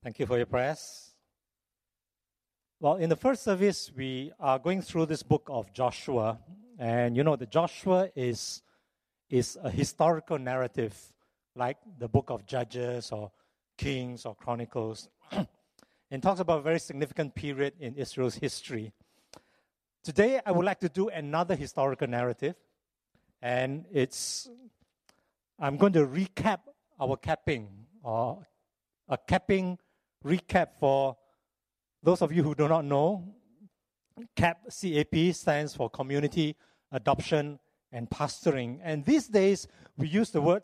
Thank you for your prayers. Well, in the first service, we are going through this book of Joshua. And you know, the Joshua is, is a historical narrative, like the book of Judges or Kings or Chronicles. and talks about a very significant period in Israel's history. Today, I would like to do another historical narrative. And it's, I'm going to recap our capping, or a capping recap for those of you who do not know, CAP, CAP stands for Community Adoption and Pastoring. And these days, we use the word.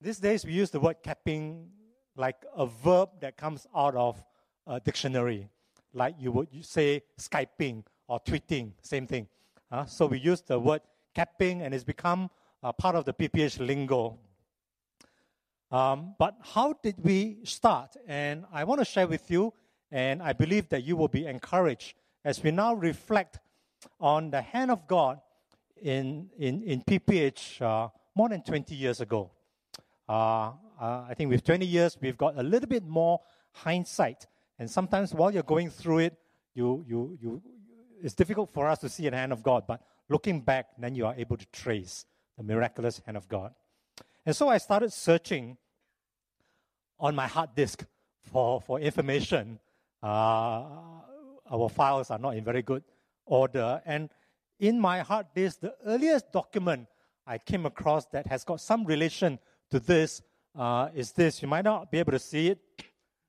These days, we use the word capping like a verb that comes out of a dictionary, like you would say Skyping or tweeting, same thing. Uh, so we use the word capping, and it's become part of the PPH lingo. Um, but how did we start? And I want to share with you, and I believe that you will be encouraged as we now reflect on the hand of God in, in, in PPH uh, more than 20 years ago. Uh, uh, I think with 20 years, we've got a little bit more hindsight. And sometimes while you're going through it, you, you, you, it's difficult for us to see the hand of God. But looking back, then you are able to trace the miraculous hand of God. And so I started searching on my hard disk for, for information. Uh, our files are not in very good order. And in my hard disk, the earliest document I came across that has got some relation to this uh, is this. You might not be able to see it.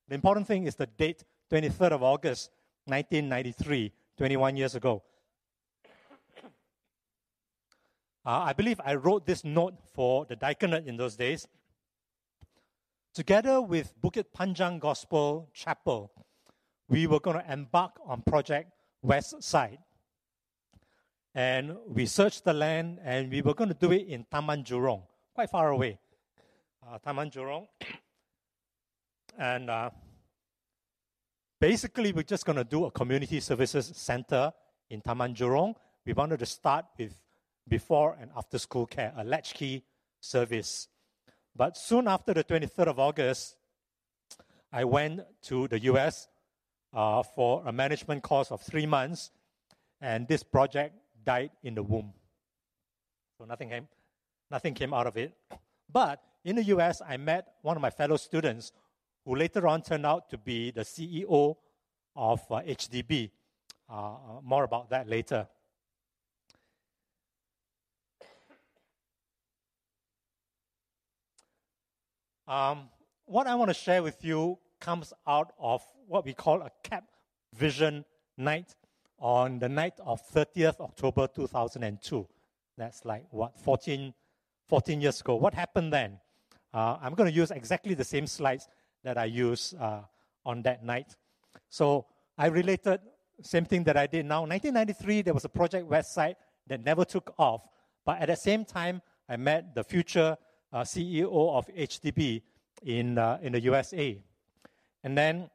The important thing is the date, 23rd of August, 1993, 21 years ago. Uh, I believe I wrote this note for the diaconate in those days. Together with Bukit Panjang Gospel Chapel, we were going to embark on Project West Side. And we searched the land and we were going to do it in Taman Jurong, quite far away. Uh, Taman Jurong. And uh, basically, we're just going to do a community services center in Taman Jurong. We wanted to start with before and after school care, a latchkey service. But soon after the 23rd of August, I went to the US uh, for a management course of three months, and this project died in the womb. So nothing came, nothing came out of it. But in the US, I met one of my fellow students who later on turned out to be the CEO of uh, HDB. Uh, uh, more about that later. Um, what I want to share with you comes out of what we call a CAP Vision Night on the night of 30th October 2002. That's like, what, 14, 14 years ago. What happened then? Uh, I'm going to use exactly the same slides that I used uh, on that night. So I related same thing that I did now. 1993, there was a Project West Side that never took off, but at the same time, I met the future uh, CEO of HDB in, uh, in the USA. And then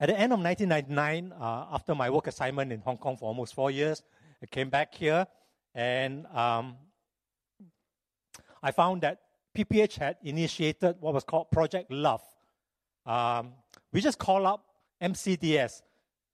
at the end of 1999, uh, after my work assignment in Hong Kong for almost four years, I came back here and um, I found that PPH had initiated what was called Project Love. Um, we just call up MCDS,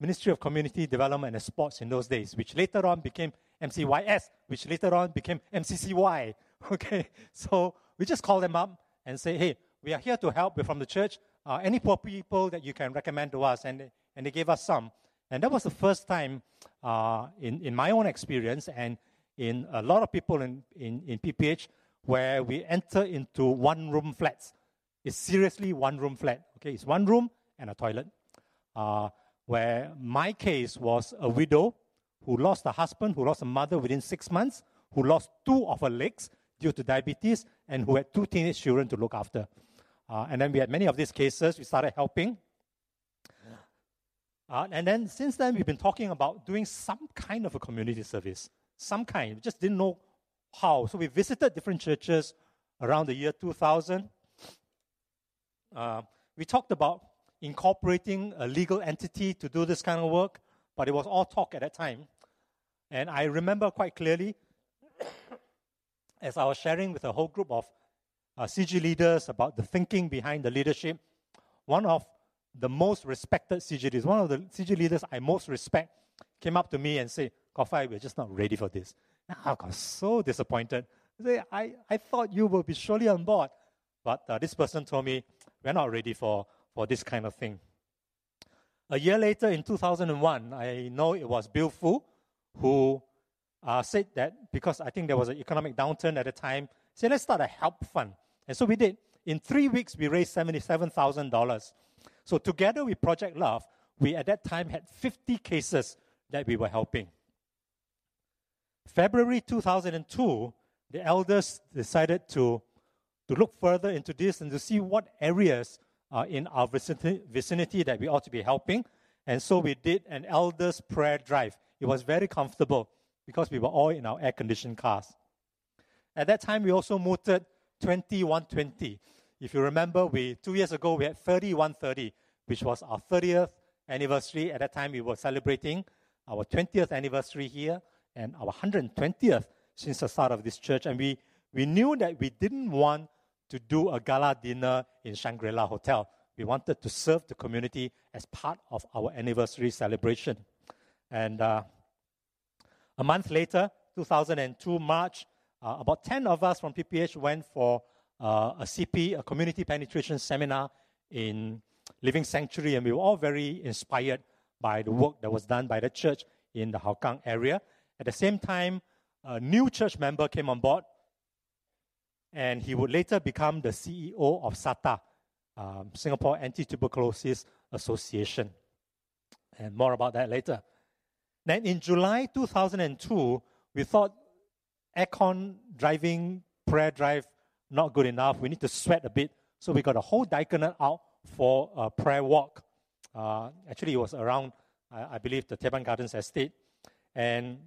Ministry of Community Development and Sports in those days, which later on became MCYS, which later on became MCCY. Okay, so we just call them up and say, hey, we are here to help. We're from the church. Uh, any poor people that you can recommend to us? And, and they gave us some. And that was the first time uh, in, in my own experience and in a lot of people in, in, in PPH where we enter into one room flats. It's seriously one room flat. Okay, it's one room and a toilet. Uh, where my case was a widow who lost a husband, who lost a mother within six months, who lost two of her legs, due to diabetes and who had two teenage children to look after. Uh, and then we had many of these cases. We started helping. Uh, and then since then, we've been talking about doing some kind of a community service. Some kind. We just didn't know how. So we visited different churches around the year 2000. Uh, we talked about incorporating a legal entity to do this kind of work, but it was all talk at that time. And I remember quite clearly as I was sharing with a whole group of uh, CG leaders about the thinking behind the leadership. One of the most respected CG leaders, one of the CG leaders I most respect, came up to me and said, Kok-Fai, we're just not ready for this. And I got so disappointed. I, I, I thought you would be surely on board. But uh, this person told me, we're not ready for, for this kind of thing. A year later, in 2001, I know it was Bill Fu who uh, said that because I think there was an economic downturn at the time, said, let's start a help fund. And so we did. In three weeks, we raised $77,000. So together with Project Love, we at that time had 50 cases that we were helping. February 2002, the elders decided to, to look further into this and to see what areas uh, in our vicinity, vicinity that we ought to be helping. And so we did an elders prayer drive. It was very comfortable because we were all in our air conditioned cars. At that time, we also mooted 2120. If you remember, we two years ago we had 3130, which was our 30th anniversary. At that time, we were celebrating our 20th anniversary here and our 120th since the start of this church. And we, we knew that we didn't want to do a gala dinner in Shangri La Hotel. We wanted to serve the community as part of our anniversary celebration. And uh, a month later, 2002 March, uh, about 10 of us from PPH went for uh, a CP, a community penetration seminar in Living Sanctuary, and we were all very inspired by the work that was done by the church in the Hougang area. At the same time, a new church member came on board, and he would later become the CEO of SATA, um, Singapore Anti Tuberculosis Association. And more about that later. Then in July 2002, we thought aircon driving prayer drive not good enough. We need to sweat a bit. So we got a whole diaconate out for a prayer walk. Uh, actually, it was around, I, I believe, the Teban Gardens estate. And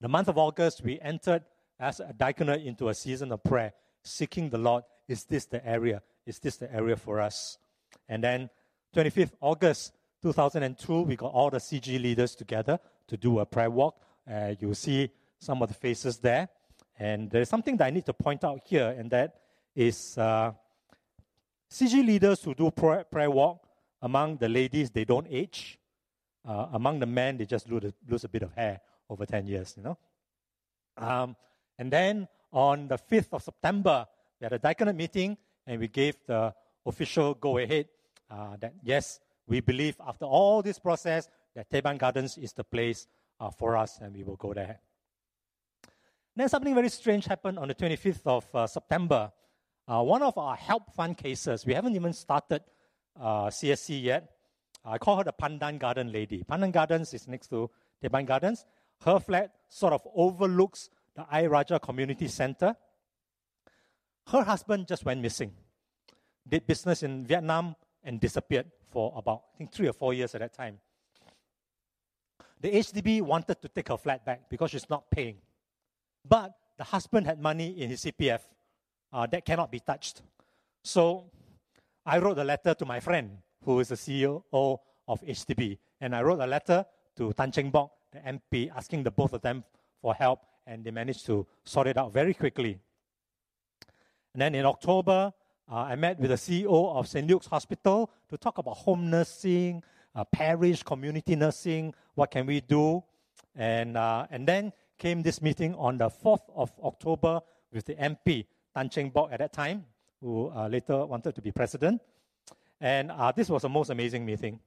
the month of August, we entered as a diaconate into a season of prayer, seeking the Lord. Is this the area? Is this the area for us? And then 25th August 2002, we got all the CG leaders together to do a prayer walk. Uh, you'll see some of the faces there. And there's something that I need to point out here, and that is uh, CG leaders who do prayer, prayer walk, among the ladies, they don't age. Uh, among the men, they just lose a, lose a bit of hair over 10 years, you know. Um, and then on the 5th of September, we had a diaconate meeting and we gave the official go ahead uh, that yes, we believe after all this process that Teban Gardens is the place uh, for us and we will go there. Then something very strange happened on the 25th of uh, September. Uh, one of our help fund cases, we haven't even started uh, CSC yet. I call her the Pandan Garden lady. Pandan Gardens is next to Teban Gardens. Her flat sort of overlooks the Ayer Rajah Community Center. Her husband just went missing, did business in Vietnam, and disappeared for about, I think, three or four years at that time. The HDB wanted to take her flat back because she's not paying. But the husband had money in his CPF uh, that cannot be touched. So I wrote a letter to my friend, who is the CEO of HDB, and I wrote a letter to Tan Cheng Bock, the MP, asking the both of them for help, and they managed to sort it out very quickly. And then in October, uh, I met with the CEO of St. Luke's Hospital to talk about home nursing, uh, parish community nursing, what can we do? And, uh, and then came this meeting on the 4th of October with the MP, Tan Cheng Bock at that time, who uh, later wanted to be president. And uh, this was the most amazing meeting.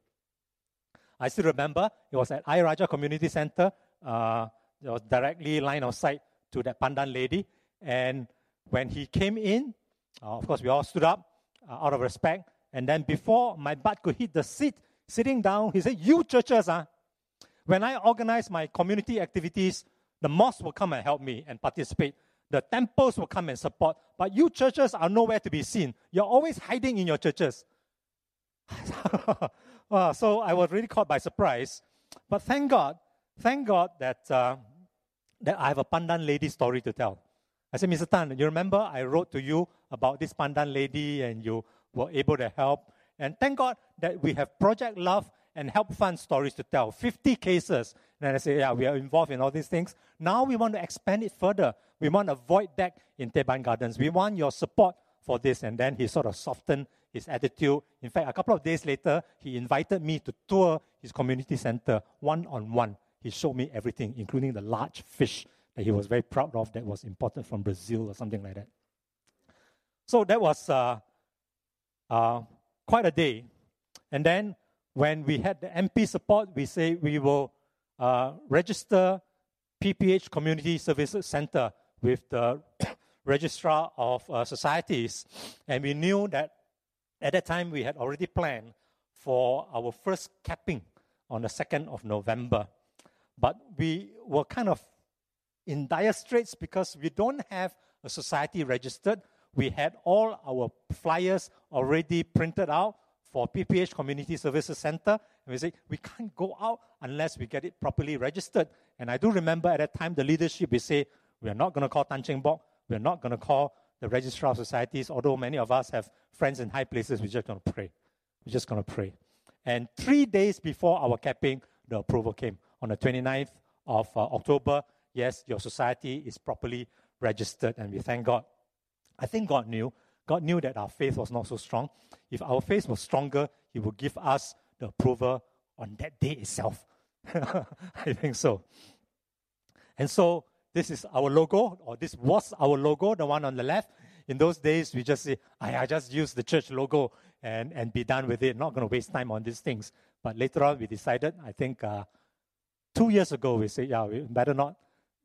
I still remember it was at Ayer Rajah Community Center. Uh, it was directly line of sight to that Pandan lady. And when he came in, uh, of course, we all stood up uh, out of respect. And then before my butt could hit the seat, sitting down, he said, You churches, uh, when I organize my community activities, the mosque will come and help me and participate. The temples will come and support. But you churches are nowhere to be seen. You're always hiding in your churches. uh, so I was really caught by surprise. But thank God, thank God that, uh, that I have a Pandan lady story to tell. I said, Mr. Tan, you remember I wrote to you about this Pandan lady and you were able to help. And thank God that we have Project Love and Help Fund stories to tell. 50 cases And I say, yeah, we are involved in all these things. Now we want to expand it further. We want a void deck in Teban Gardens. We want your support for this. And then he sort of softened his attitude. In fact, a couple of days later, he invited me to tour his community center one on one. He showed me everything, including the large fish that he was very proud of that was imported from Brazil or something like that. So that was uh, uh, quite a day. And then when we had the MP support, we say we will uh, register PPH Community Services Center with the registrar of uh, societies. And we knew that at that time we had already planned for our first capping on the 2nd of November. But we were kind of in dire straits because we don't have a society registered. We had all our flyers already printed out for PPH Community Services Center. And we say, we can't go out unless we get it properly registered. And I do remember at that time, the leadership, we say, we are not going to call Tan Cheng Bock. We are not going to call the registrar of societies, although many of us have friends in high places, we're just going to pray. We're just going to pray. And three days before our capping, the approval came. On the 29th of uh, October, yes, your society is properly registered, and we thank God. I think God knew. God knew that our faith was not so strong. If our faith was stronger, He would give us the approval on that day itself. I think so. And so this is our logo, or this was our logo, the one on the left. In those days, we just say, I, I just use the church logo and, and be done with it. Not going to waste time on these things. But later on, we decided, I think uh, two years ago, we said, yeah, we better not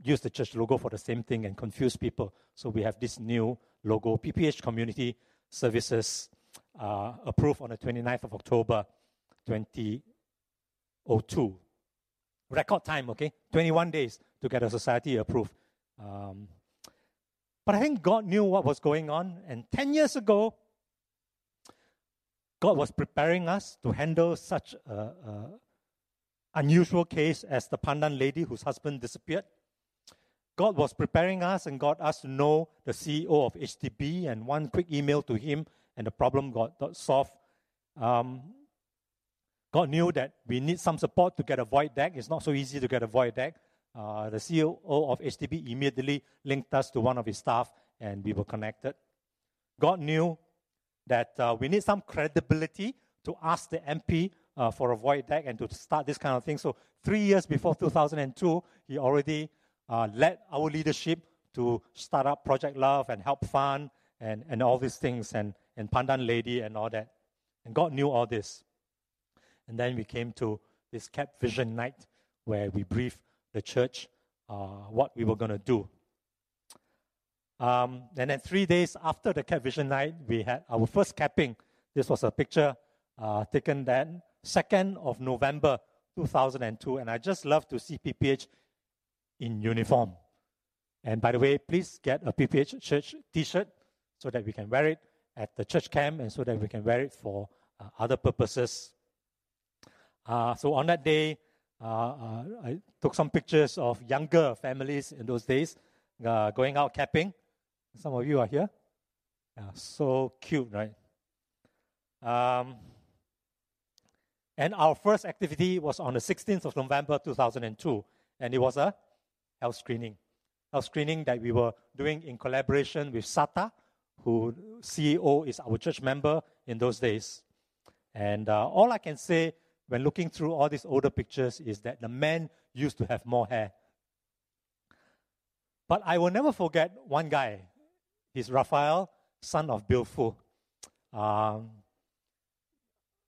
use the church logo for the same thing and confuse people. So we have this new logo, PPH Community Services, uh, approved on the 29th of October 2002. Record time, okay? 21 days to get a society approved. Um, but I think God knew what was going on. And 10 years ago, God was preparing us to handle such an unusual case as the Pandan lady whose husband disappeared. God was preparing us and got us to know the CEO of HDB, and one quick email to him, and the problem got, got solved. Um, God knew that we need some support to get a void deck. It's not so easy to get a void deck. Uh, the CEO of HDB immediately linked us to one of his staff, and we were connected. God knew that uh, we need some credibility to ask the MP uh, for a void deck and to start this kind of thing. So, three years before 2002, he already uh, led our leadership to start up Project Love and Help Fund and, and all these things, and, and Pandan Lady and all that. And God knew all this. And then we came to this Cap Vision Night where we briefed the church uh, what we were going to do. Um, and then three days after the Cap Vision Night, we had our first capping. This was a picture uh, taken then, 2nd of November 2002. And I just love to see PPH in uniform. And by the way, please get a PPH church t shirt so that we can wear it at the church camp and so that we can wear it for uh, other purposes. Uh, so on that day, uh, uh, I took some pictures of younger families in those days uh, going out camping. Some of you are here. So cute, right? Um, and our first activity was on the 16th of November 2002, and it was a health screening. Health screening that we were doing in collaboration with SATA, who CEO is our church member in those days. And uh, all I can say when looking through all these older pictures is that the men used to have more hair. But I will never forget one guy. He's Raphael, son of Bill Fu. Um,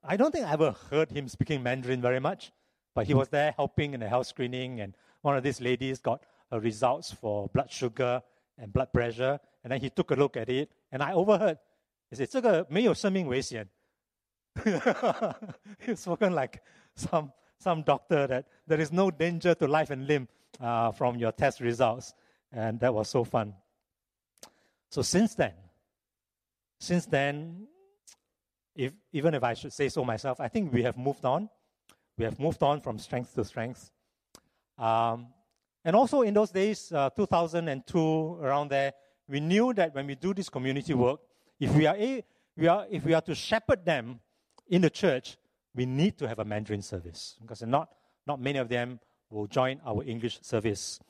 I don't think I ever heard him speaking Mandarin very much, but he was there helping in the health screening, and one of these ladies got her results for blood sugar and blood pressure, and then he took a look at it, and I overheard, he said, 这个没有生命危险. He's spoken like some, some doctor that there is no danger to life and limb uh, from your test results. And that was so fun. So since then, since then, if, even if I should say so myself, I think we have moved on. We have moved on from strength to strength. Um, and also in those days, uh, 2002, around there, we knew that when we do this community work, if we are, a, we are, if we are to shepherd them in the church, we need to have a Mandarin service because not, not many of them will join our English service.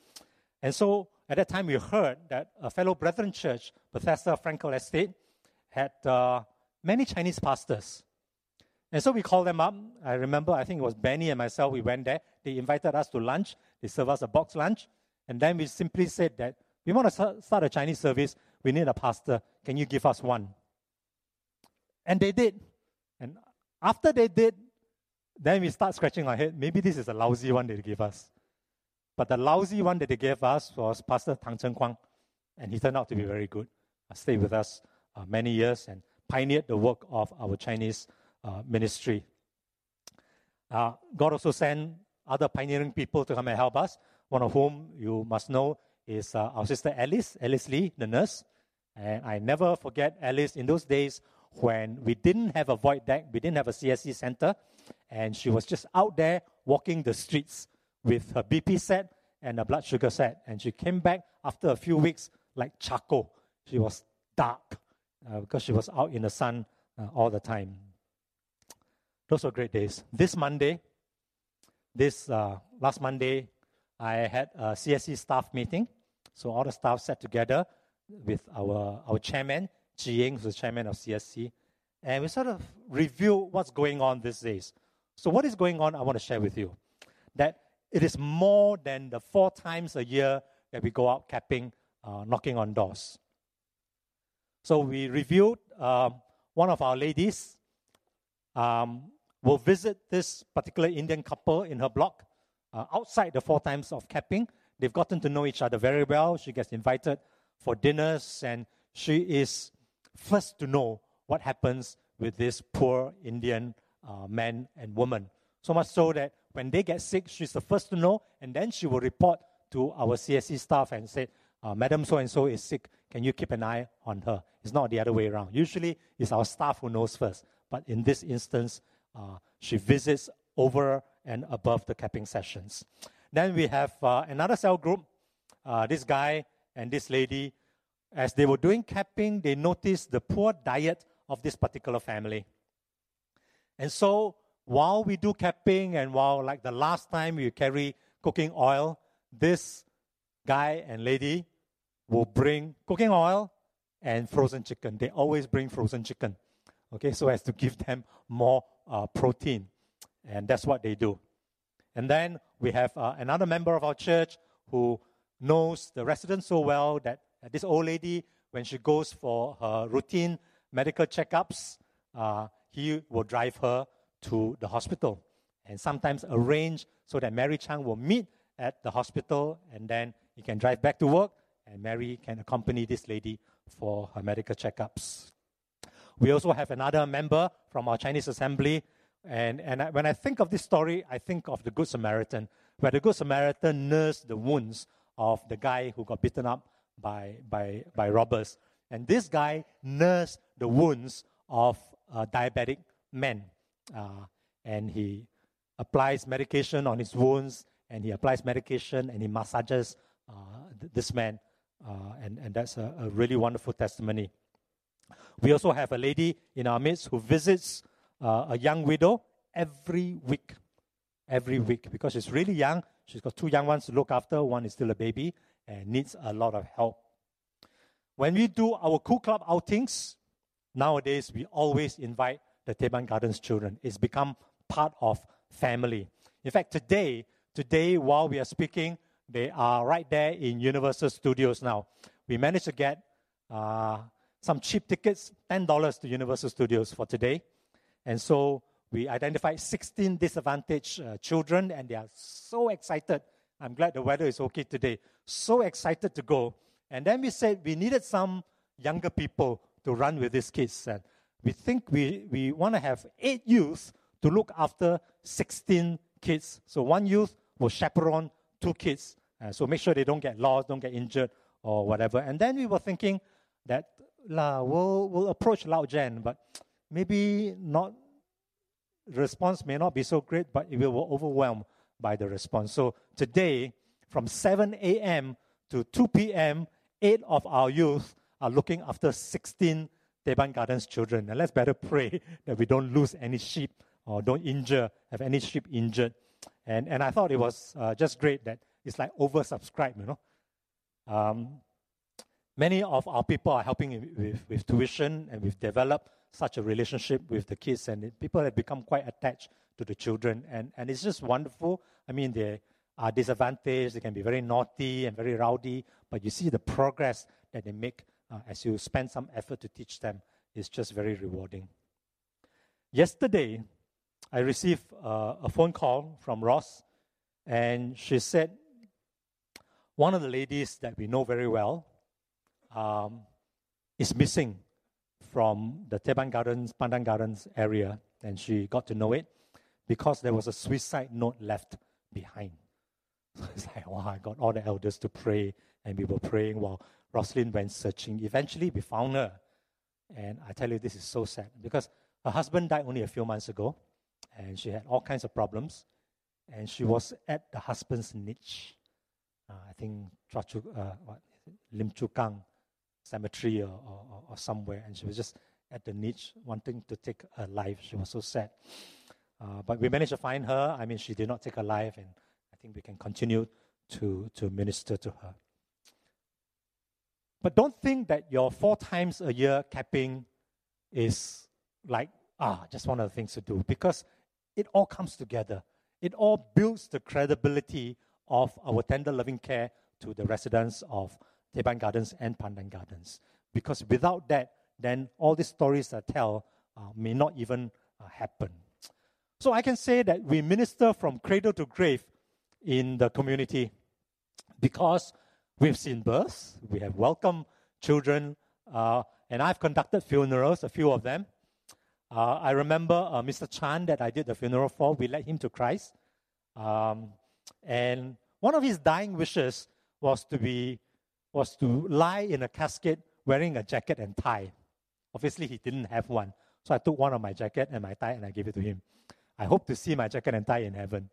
And so at that time, we heard that a fellow Brethren church, Bethesda Frankel Estate, had uh, many Chinese pastors. And so we called them up. I remember, I think it was Benny and myself, we went there. They invited us to lunch. They served us a box lunch. And then we simply said that we want to start a Chinese service. We need a pastor. Can you give us one? And they did. And after they did, then we start scratching our head. Maybe this is a lousy one they gave us. But the lousy one that they gave us was Pastor Tang Cheng Kwang. And he turned out to be very good. Uh, stayed with us uh, many years and pioneered the work of our Chinese uh, ministry. Uh, God also sent other pioneering people to come and help us, one of whom you must know is uh, our sister Alice, Alice Lee, the nurse. And I never forget Alice in those days when we didn't have a void deck, we didn't have a CSC center, and she was just out there walking the streets with her BP set and a blood sugar set. And she came back after a few weeks like charcoal. She was dark uh, because she was out in the sun uh, all the time. Those were great days. This Monday, this uh, last Monday, I had a CSC staff meeting. So all the staff sat together with our, our chairman, Ji Ying, who's the chairman of CSC, and we sort of review what's going on these days. So what is going on, I want to share with you. That it is more than the four times a year that we go out capping, uh, knocking on doors. So we reviewed uh, one of our ladies um, will visit this particular Indian couple in her block uh, outside the four times of capping. They've gotten to know each other very well. She gets invited for dinners, and she is first to know what happens with this poor Indian uh, man and woman. So much so that when they get sick, she's the first to know, and then she will report to our CSC staff and say, uh, Madam so and so is sick. Can you keep an eye on her? It's not the other way around. Usually, it's our staff who knows first. But in this instance, uh, she visits over and above the capping sessions. Then we have uh, another cell group. Uh, this guy and this lady, as they were doing capping, they noticed the poor diet of this particular family. And so while we do capping and while like the last time we carry cooking oil, this guy and lady will bring cooking oil and frozen chicken. They always bring frozen chicken, okay, so as to give them more uh, protein. And that's what they do. And then we have uh, another member of our church who knows the residents so well that this old lady, when she goes for her routine medical checkups, uh, he will drive her to the hospital and sometimes arrange so that Mary Chang will meet at the hospital and then he can drive back to work and Mary can accompany this lady for her medical checkups. We also have another member from our Chinese assembly. And, and I, when I think of this story, I think of the Good Samaritan, where the Good Samaritan nursed the wounds of the guy who got beaten up by, by, by robbers. And this guy nursed the wounds of a diabetic man. Uh, and he applies medication on his wounds, and he applies medication and he massages uh, th- this man. Uh, and, and that's a, a really wonderful testimony. We also have a lady in our midst who visits uh, a young widow every week. Every week, because she's really young. She's got two young ones to look after. One is still a baby and needs a lot of help. When we do our Cool Club outings, nowadays we always invite the Teban Gardens children. It's become part of family. In fact, today, today while we are speaking, they are right there in Universal Studios now. We managed to get uh, some cheap tickets, $10 to Universal Studios for today. And so we identified 16 disadvantaged uh, children, and they are so excited. I'm glad the weather is okay today. So excited to go. And then we said we needed some younger people to run with these kids. And we think we, we want to have eight youth to look after 16 kids. So one youth will chaperone two kids. Uh, so make sure they don't get lost, don't get injured, or whatever. And then we were thinking that la, we'll, we'll approach Lao Gen, but maybe not, response may not be so great, but we will overwhelm by the response. So today, from 7 a.m. to 2 p.m., eight of our youth are looking after 16 Teban Gardens children. And let's better pray that we don't lose any sheep or don't injure, have any sheep injured. And, and I thought it was uh, just great that it's like oversubscribed, you know. Um, many of our people are helping with, with tuition, and we've developed such a relationship with the kids, and people have become quite attached to the children. And, and it's just wonderful. I mean, they are disadvantaged, they can be very naughty and very rowdy, but you see the progress that they make uh, as you spend some effort to teach them is just very rewarding. Yesterday, I received uh, a phone call from Ross, and she said one of the ladies that we know very well um, is missing from the Teban Gardens, Pandan Gardens area, and she got to know it because there was a suicide note left behind. So it's like, wow, I got all the elders to pray, and we were praying while Rosalind went searching. Eventually, we found her. And I tell you, this is so sad because her husband died only a few months ago, and she had all kinds of problems. And she was at the husband's niche. Uh, I think uh, what, Lim Chu Kang cemetery or, or, or, somewhere, and she was just at the niche wanting to take her life. She was so sad. Uh, but we managed to find her. I mean, she did not take her life, and I think we can continue to, to minister to her. But don't think that your four times a year capping is like, ah, just one of the things to do, because it all comes together. It all builds the credibility of our tender loving care to the residents of Teban Gardens and Pandan Gardens. Because without that, then all these stories I tell uh, may not even uh, happen. So I can say that we minister from cradle to grave in the community because We've seen births, we have welcomed children, uh, and I've conducted funerals, a few of them. Uh, I remember uh, Mr. Chan that I did the funeral for, we led him to Christ. Um, and one of his dying wishes was to be was to lie in a casket wearing a jacket and tie. Obviously, he didn't have one. So I took one of my jacket and my tie and I gave it to him. I hope to see my jacket and tie in heaven.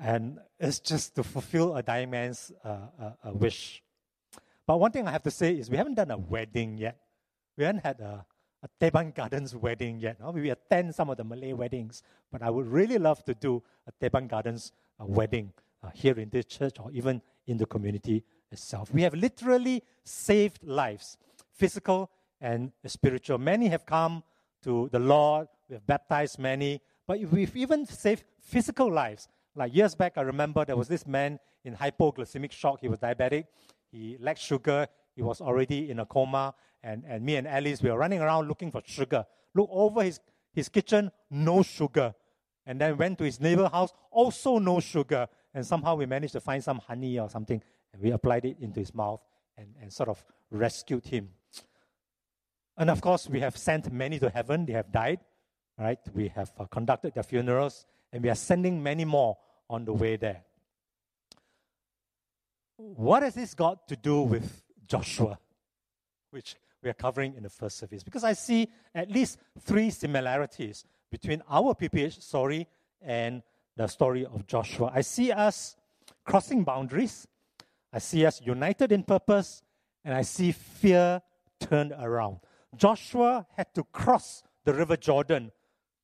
And it's just to fulfill a dying man's uh, uh, a wish. But one thing I have to say is we haven't done a wedding yet. We haven't had a, a Teban Gardens wedding yet. No? We attend some of the Malay weddings, but I would really love to do a Teban Gardens uh, wedding uh, here in this church or even in the community itself. We have literally saved lives, physical and spiritual. Many have come to the Lord, we have baptized many, but we've even saved physical lives. Like years back, I remember there was this man in hypoglycemic shock. He was diabetic. He lacked sugar. He was already in a coma. And, and me and Alice, we were running around looking for sugar. Look over his, his kitchen, no sugar. And then went to his neighbor house, also no sugar. And somehow we managed to find some honey or something. And we applied it into his mouth and, and sort of rescued him. And of course, we have sent many to heaven. They have died, right? We have uh, conducted their funerals, and we are sending many more on the way there. What has this got to do with Joshua, which we are covering in the first service? Because I see at least three similarities between our PPH story and the story of Joshua. I see us crossing boundaries, I see us united in purpose, and I see fear turned around. Joshua had to cross the river Jordan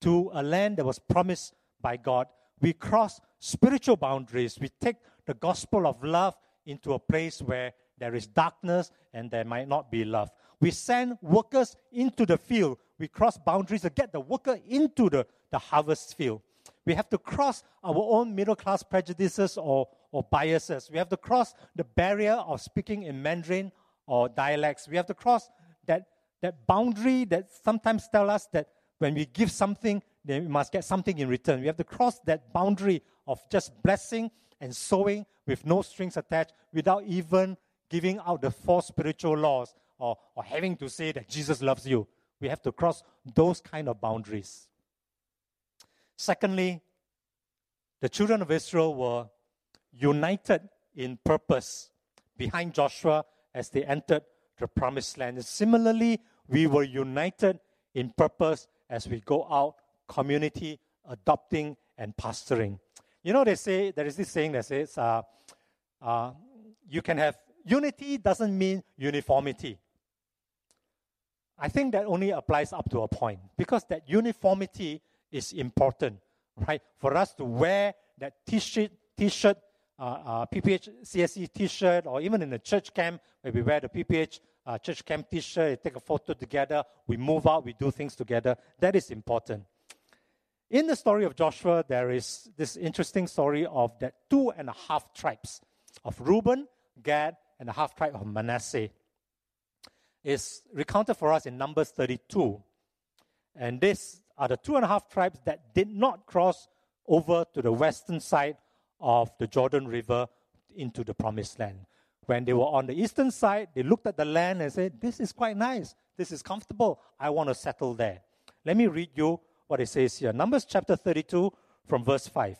to a land that was promised by God. We cross spiritual boundaries. We take the gospel of love into a place where there is darkness and there might not be love. We send workers into the field. We cross boundaries to get the worker into the, the harvest field. We have to cross our own middle class prejudices or, or biases. We have to cross the barrier of speaking in Mandarin or dialects. We have to cross that, that boundary that sometimes tell us that when we give something, then we must get something in return. We have to cross that boundary of just blessing and sowing with no strings attached without even giving out the four spiritual laws or, or having to say that Jesus loves you. We have to cross those kind of boundaries. Secondly, the children of Israel were united in purpose behind Joshua as they entered the promised land. And similarly, we were united in purpose as we go out, community, adopting, and pastoring. You know, they say, there is this saying that says, uh, uh, you can have unity doesn't mean uniformity. I think that only applies up to a point because that uniformity is important. right? For us to wear that t-shirt, t-shirt, uh, uh, PPH CSC t-shirt, or even in the church camp where we wear the PPH uh, church camp t-shirt, we take a photo together, we move out, we do things together. That is important. In the story of Joshua, there is this interesting story of that two and a half tribes of Reuben, Gad, and the half tribe of Manasseh. Is recounted for us in Numbers 32. And these are the two and a half tribes that did not cross over to the western side of the Jordan River into the promised land. When they were on the eastern side, they looked at the land and said, This is quite nice. This is comfortable. I want to settle there. Let me read you what it says here. Numbers chapter 32 from verse 5.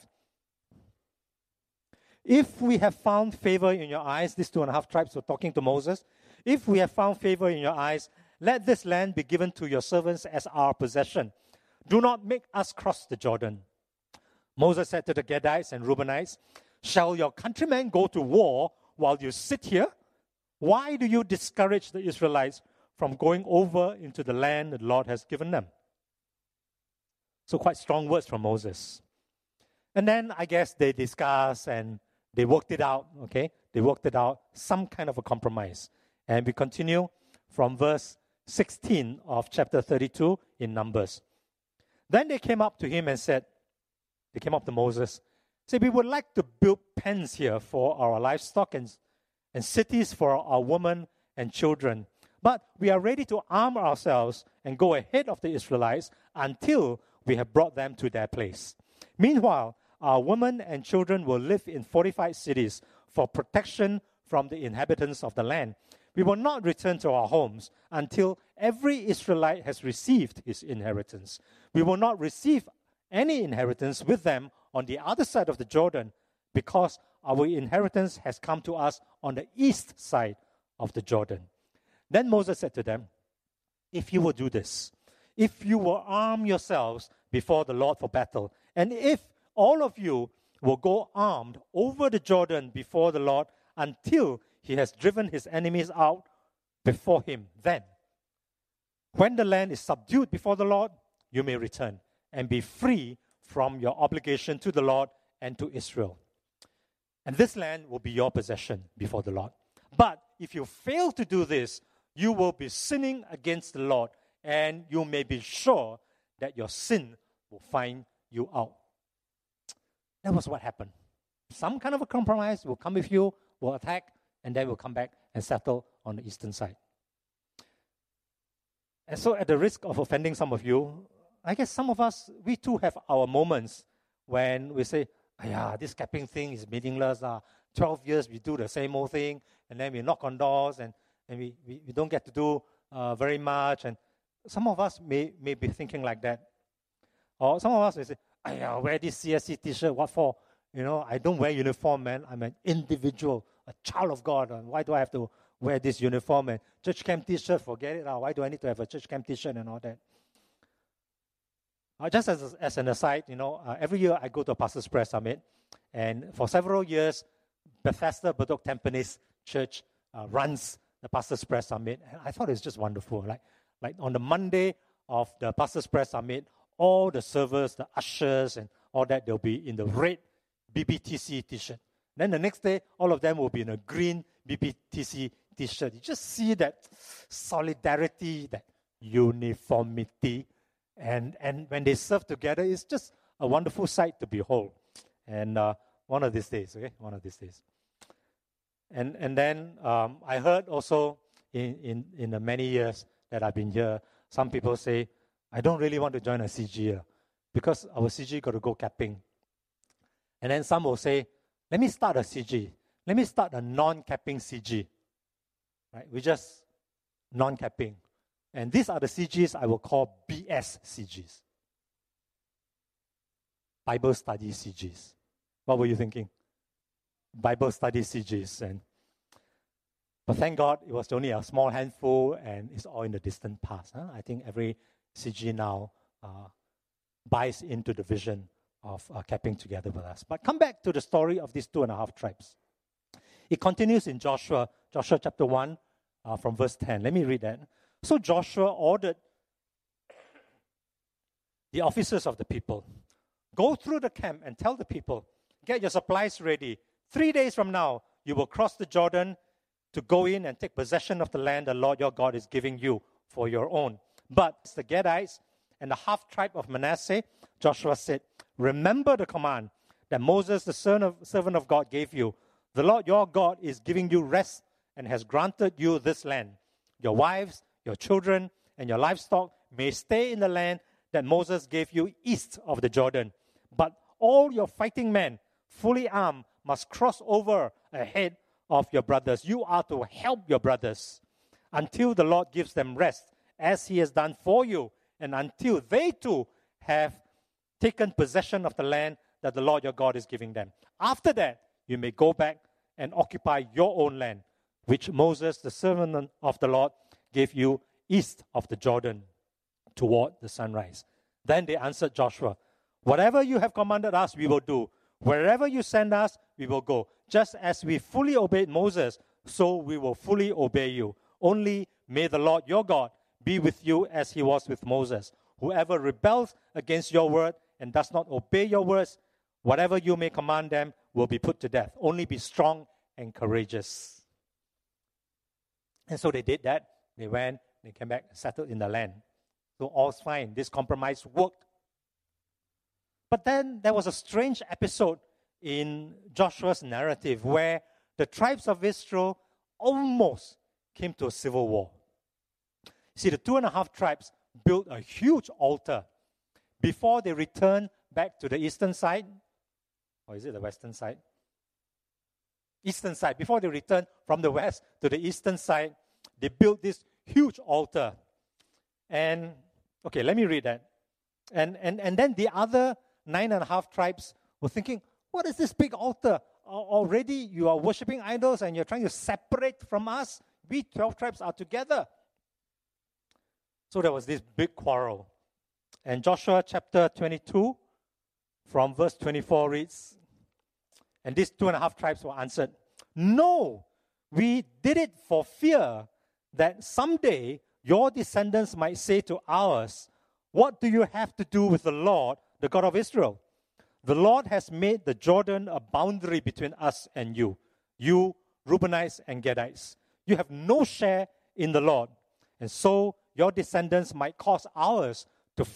If we have found favor in your eyes, these two and a half tribes were talking to Moses. If we have found favor in your eyes, let this land be given to your servants as our possession. Do not make us cross the Jordan. Moses said to the Gadites and Reubenites, Shall your countrymen go to war while you sit here? Why do you discourage the Israelites from going over into the land the Lord has given them? So, quite strong words from Moses. And then I guess they discussed and they worked it out, okay? They worked it out, some kind of a compromise. And we continue from verse 16 of chapter 32 in Numbers. Then they came up to him and said, They came up to Moses, Say, We would like to build pens here for our livestock and, and cities for our women and children. But we are ready to arm ourselves and go ahead of the Israelites until we have brought them to their place. Meanwhile, our women and children will live in fortified cities for protection from the inhabitants of the land. We will not return to our homes until every Israelite has received his inheritance. We will not receive any inheritance with them on the other side of the Jordan because our inheritance has come to us on the east side of the Jordan. Then Moses said to them, If you will do this, if you will arm yourselves before the Lord for battle, and if all of you will go armed over the Jordan before the Lord until he has driven his enemies out before him. Then, when the land is subdued before the Lord, you may return and be free from your obligation to the Lord and to Israel. And this land will be your possession before the Lord. But if you fail to do this, you will be sinning against the Lord, and you may be sure that your sin will find you out. That was what happened. Some kind of a compromise will come with you, will attack, and then will come back and settle on the eastern side. And so, at the risk of offending some of you, I guess some of us, we too have our moments when we say, yeah, this capping thing is meaningless. Uh, 12 years we do the same old thing, and then we knock on doors, and, and we, we, we don't get to do uh, very much. And some of us may, may be thinking like that. Or some of us may say, I wear this CSC t-shirt. What for? You know, I don't wear uniform, man. I'm an individual, a child of God. And why do I have to wear this uniform and church camp t-shirt? Forget it. Uh, why do I need to have a church camp t-shirt and all that? Uh, just as, as an aside, you know, uh, every year I go to a Pastor's Prayer Summit, and for several years, Bethesda Bedok Tampines Church uh, runs the Pastor's Prayer Summit, and I thought it was just wonderful. Like, like on the Monday of the Pastor's Prayer Summit, all the servers, the ushers, and all that, they'll be in the red BBTC t shirt. Then the next day, all of them will be in a green BBTC t shirt. You just see that solidarity, that uniformity. And, and when they serve together, it's just a wonderful sight to behold. And uh, one of these days, okay? One of these days. And, and then um, I heard also in, in, in the many years that I've been here, some people say, I don't really want to join a CG because our CG got to go capping. And then some will say, let me start a CG. Let me start a non-capping CG. Right? We just non-capping. And these are the CGs I will call BS CGs. Bible study CGs. What were you thinking? Bible study CGs. And but thank God it was only a small handful and it's all in the distant past. Huh? I think every CG now uh, buys into the vision of uh, capping together with us. But come back to the story of these two and a half tribes. It continues in Joshua, Joshua chapter 1, uh, from verse 10. Let me read that. So Joshua ordered the officers of the people Go through the camp and tell the people, get your supplies ready. Three days from now, you will cross the Jordan to go in and take possession of the land the Lord your God is giving you for your own. But the Gadites and the half tribe of Manasseh, Joshua said, Remember the command that Moses, the servant of God, gave you. The Lord your God is giving you rest and has granted you this land. Your wives, your children, and your livestock may stay in the land that Moses gave you east of the Jordan. But all your fighting men, fully armed, must cross over ahead of your brothers. You are to help your brothers until the Lord gives them rest, as He has done for you, and until they too have taken possession of the land that the Lord your God is giving them. After that, you may go back and occupy your own land, which Moses, the servant of the Lord, gave you east of the Jordan toward the sunrise. Then they answered Joshua, Whatever you have commanded us, we will do. Wherever you send us, we will go. Just as we fully obeyed Moses, so we will fully obey you. Only may the Lord your God be with you as he was with Moses. Whoever rebels against your word and does not obey your words, whatever you may command them, will be put to death. Only be strong and courageous. And so they did that. They went, they came back, settled in the land. So all's fine. This compromise worked. But then there was a strange episode in Joshua's narrative where the tribes of Israel almost came to a civil war. See, the two and a half tribes built a huge altar before they returned back to the eastern side. Or is it the western side? Eastern side. Before they returned from the west to the eastern side, they built this huge altar. And, okay, let me read that. And, and, and then the other nine and a half tribes were thinking, what is this big altar? Already you are worshipping idols and you're trying to separate from us. We 12 tribes are together. So there was this big quarrel. And Joshua chapter 22, from verse 24 reads, and these two and a half tribes were answered, No, we did it for fear that someday your descendants might say to ours, What do you have to do with the Lord, the God of Israel? The Lord has made the Jordan a boundary between us and you, you Reubenites and Gadites. You have no share in the Lord. And so your descendants might cause ours to,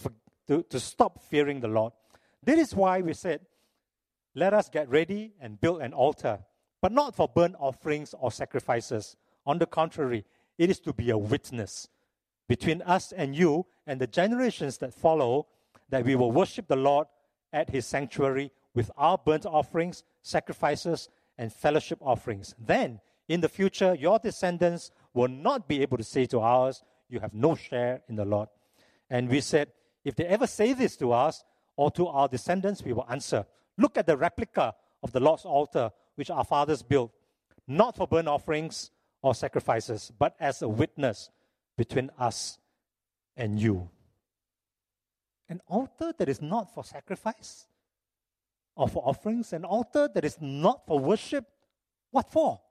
to, to stop fearing the Lord. This is why we said, Let us get ready and build an altar, but not for burnt offerings or sacrifices. On the contrary, it is to be a witness between us and you and the generations that follow that we will worship the Lord at his sanctuary with our burnt offerings, sacrifices, and fellowship offerings. Then, in the future, your descendants will not be able to say to ours, You have no share in the Lord. And we said, If they ever say this to us or to our descendants, we will answer, Look at the replica of the Lord's altar, which our fathers built, not for burnt offerings or sacrifices, but as a witness between us and you. An altar that is not for sacrifice or for offerings, an altar that is not for worship, what for?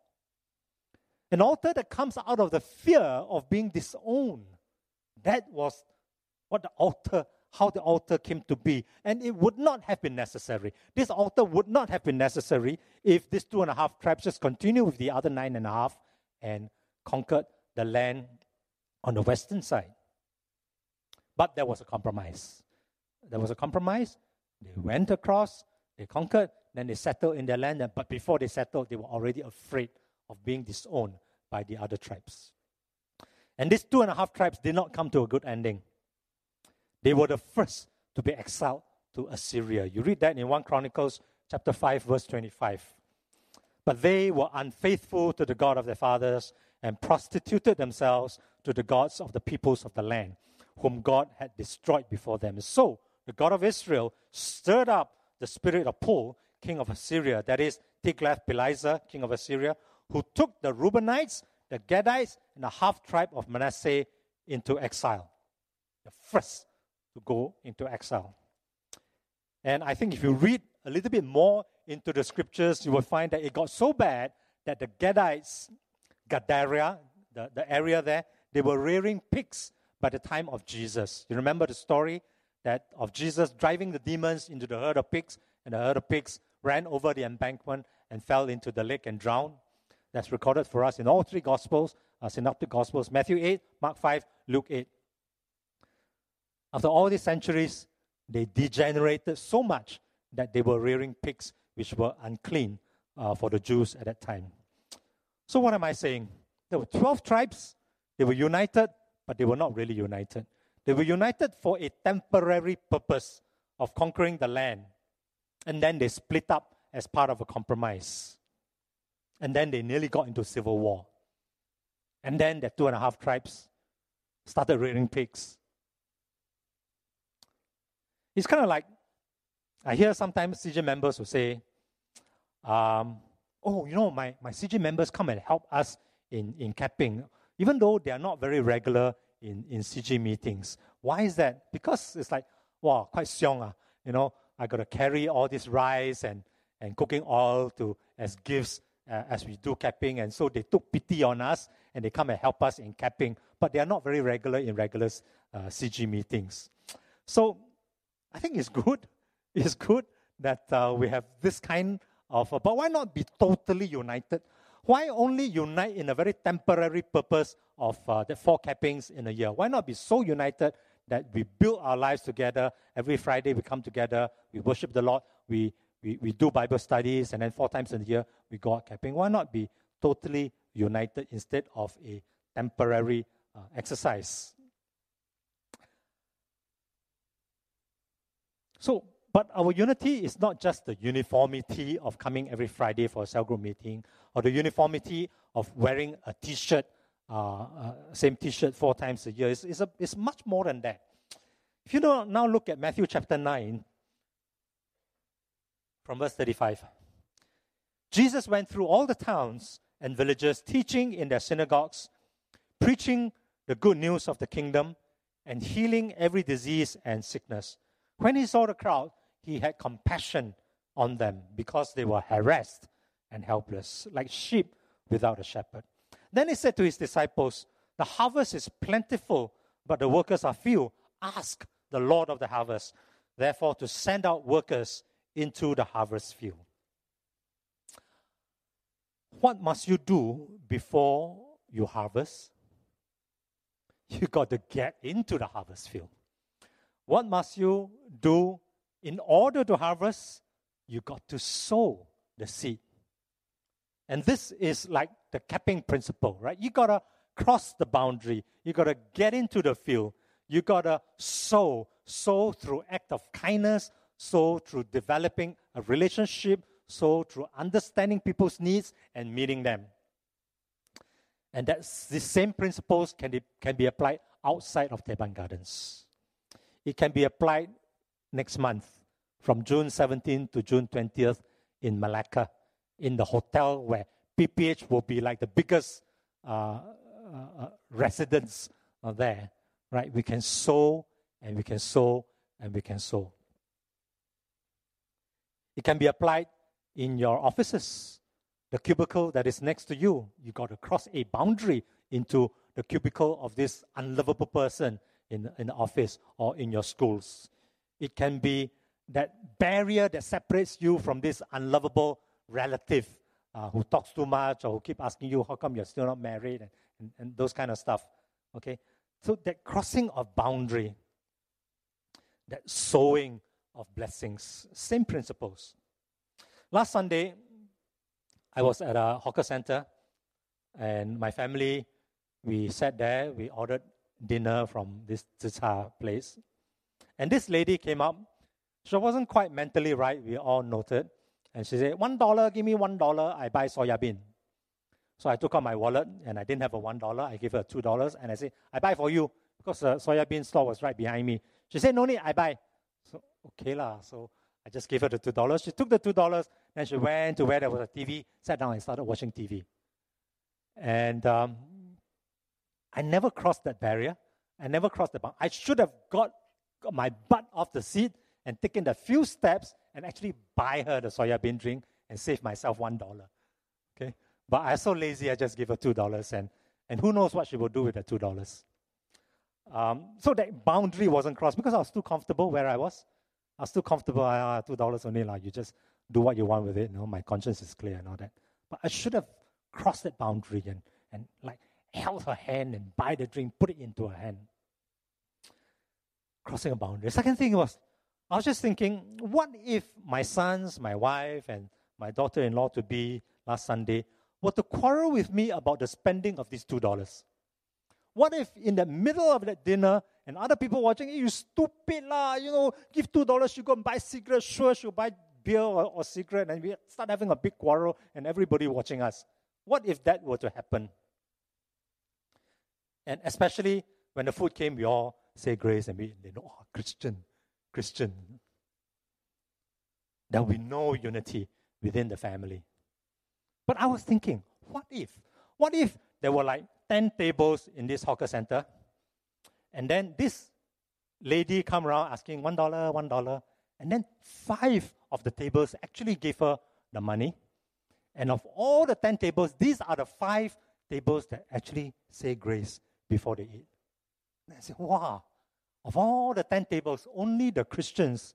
An altar that comes out of the fear of being disowned. That was what the altar, how the altar came to be. And it would not have been necessary. This altar would not have been necessary if these two and a half tribes just continue with the other nine and a half and conquered the land on the western side. But there was a compromise. There was a compromise. They went across, they conquered, then they settled in their land. But before they settled, they were already afraid of being disowned by the other tribes. And these two and a half tribes did not come to a good ending. They were the first to be exiled to Assyria. You read that in 1 Chronicles chapter 5 verse 25. But they were unfaithful to the God of their fathers and prostituted themselves to the gods of the peoples of the land, whom God had destroyed before them. So the God of Israel stirred up the spirit of Pul, king of Assyria, that is Tiglath-Pileser, king of Assyria, who took the Reubenites, the Gadites, and the half tribe of Manasseh into exile. The first to go into exile. And I think if you read a little bit more into the scriptures, you will find that it got so bad that the Gadites, Gadara, the, the area there, they were rearing pigs by the time of Jesus. You remember the story that of Jesus driving the demons into the herd of pigs, and the herd of pigs ran over the embankment and fell into the lake and drowned. That's recorded for us in all three Gospels, uh, Synoptic Gospels Matthew 8, Mark 5, Luke 8. After all these centuries, they degenerated so much that they were rearing pigs which were unclean uh, for the Jews at that time. So, what am I saying? There were 12 tribes, they were united, but they were not really united. They were united for a temporary purpose of conquering the land. And then they split up as part of a compromise. And then they nearly got into civil war. And then the two and a half tribes started rearing pigs. It's kind of like I hear sometimes CG members who say, um, oh, you know, my, my CG members come and help us in, in capping, even though they are not very regular in, in CG meetings. Why is that? Because it's like, wow, quite xiong. Ah. You know, I got to carry all this rice and, and cooking oil to as gifts uh, as we do capping. And so they took pity on us and they come and help us in capping. But they are not very regular in regular uh, CG meetings. So I think it's good. It's good that uh, we have this kind of, but why not be totally united? Why only unite in a very temporary purpose of uh, the four cappings in a year? Why not be so united that we build our lives together? Every Friday we come together, we worship the Lord, we, we, we do Bible studies, and then four times in a year we go out capping. Why not be totally united instead of a temporary uh, exercise? So, but our unity is not just the uniformity of coming every Friday for a cell group meeting or the uniformity of wearing a t shirt, uh, uh, same t shirt four times a year. It's, it's, a, it's much more than that. If you now look at Matthew chapter 9, from verse 35, Jesus went through all the towns and villages, teaching in their synagogues, preaching the good news of the kingdom, and healing every disease and sickness. When he saw the crowd, he had compassion on them because they were harassed and helpless, like sheep without a shepherd. Then he said to his disciples, The harvest is plentiful, but the workers are few. Ask the Lord of the harvest, therefore, to send out workers into the harvest field. What must you do before you harvest? You got to get into the harvest field. What must you do in order to harvest? You got to sow the seed. And this is like the capping principle, right? You got to cross the boundary. You got to get into the field. You got to sow, sow through act of kindness, sow through developing a relationship, sow through understanding people's needs and meeting them. And that the same principles can be, can be applied outside of Teban Gardens. It can be applied next month from June 17th to June 20th in Malacca, in the hotel where PPH will be like the biggest uh, uh, uh, residence there, right? We can sow and we can sow and we can sow. It can be applied in your offices. The cubicle that is next to you, you got to cross a boundary into the cubicle of this unlovable person in, in the office or in your schools. It can be that barrier that separates you from this unlovable relative uh, who talks too much or who keep asking you how come you're still not married and, and, and those kind of stuff. Okay? So that crossing of boundary, that sowing of blessings, same principles. Last Sunday, I was at a hawker center and my family, we sat there, we ordered dinner from this Zicha place. And this lady came up. She wasn't quite mentally right, we all noted. And she said, One dollar, give me one dollar, I buy soya bean. So I took out my wallet and I didn't have a one dollar. I gave her two dollars and I said, I buy for you because the soya bean store was right behind me. She said, No need, I buy. So, okay lah. So I just gave her the two dollars. She took the two dollars, then she went to where there was a TV, sat down and started watching TV. And um, I never crossed that barrier. I never crossed the bound. I should have got, got my butt off the seat and taken the few steps and actually buy her the soya bean drink and save myself one dollar. Okay? But I was so lazy, I just gave her two dollars and, and who knows what she will do with the two dollars. Um, so that boundary wasn't crossed because I was too comfortable where I was. I was too comfortable. Ah, two dollars only, like you just do what you want with it. You know, my conscience is clear and all that. But I should have crossed that boundary and, and like held her hand and buy the drink, put it into her hand. Crossing a boundary. Second thing was, I was just thinking, what if my sons, my wife, and my daughter-in-law to be last Sunday were to quarrel with me about the spending of these two dollars? What if in the middle of that dinner and other people watching, hey, you stupid lah, you know, give two dollars, you go and buy cigarettes, sure, she'll buy beer or, or cigarette, and we start having a big quarrel and everybody watching us. What if that were to happen? And especially when the food came, we all say grace and we they know, oh, Christian, Christian. There will be no unity within the family. But I was thinking, what if? What if there were like 10 tables in this hawker center, and then this lady come around asking $1, $1, and then five of the tables actually gave her the money. And of all the 10 tables, these are the five tables that actually say grace before they eat. And I said, wow, of all the 10 tables, only the Christians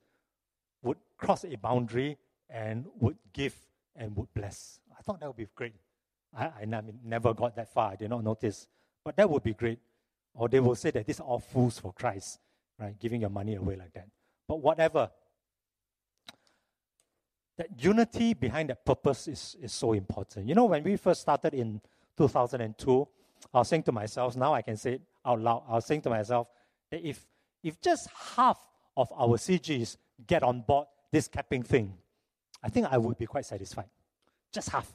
would cross a boundary and would give and would bless. I thought that would be great. I, I never got that far. I did not notice. But that would be great. Or they will say that these are all fools for Christ, right? Giving your money away like that. But whatever. That unity behind that purpose is, is so important. You know, when we first started in 2002, I was saying to myself, now I can say it out loud. I was saying to myself that if, if just half of our CGs get on board this capping thing, I think I would be quite satisfied. Just half.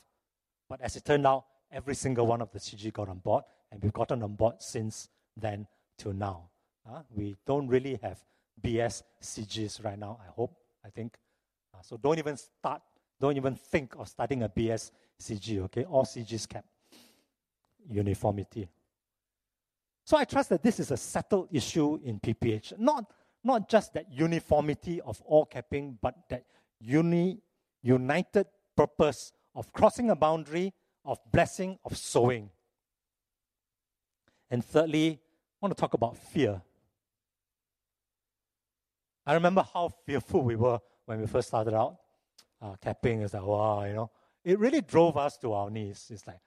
But as it turned out, every single one of the CG got on board, and we've gotten on board since then till now. Uh, we don't really have BS CGs right now, I hope, I think. Uh, so don't even start, don't even think of starting a BS CG, okay? All CGs kept uniformity. So I trust that this is a settled issue in PPH. Not, not just that uniformity of all capping, but that uni, united purpose of crossing a boundary, of blessing, of sowing. And thirdly, I want to talk about fear. I remember how fearful we were when we first started out. Uh, capping is like, wow, you know. It really drove us to our knees. It's like,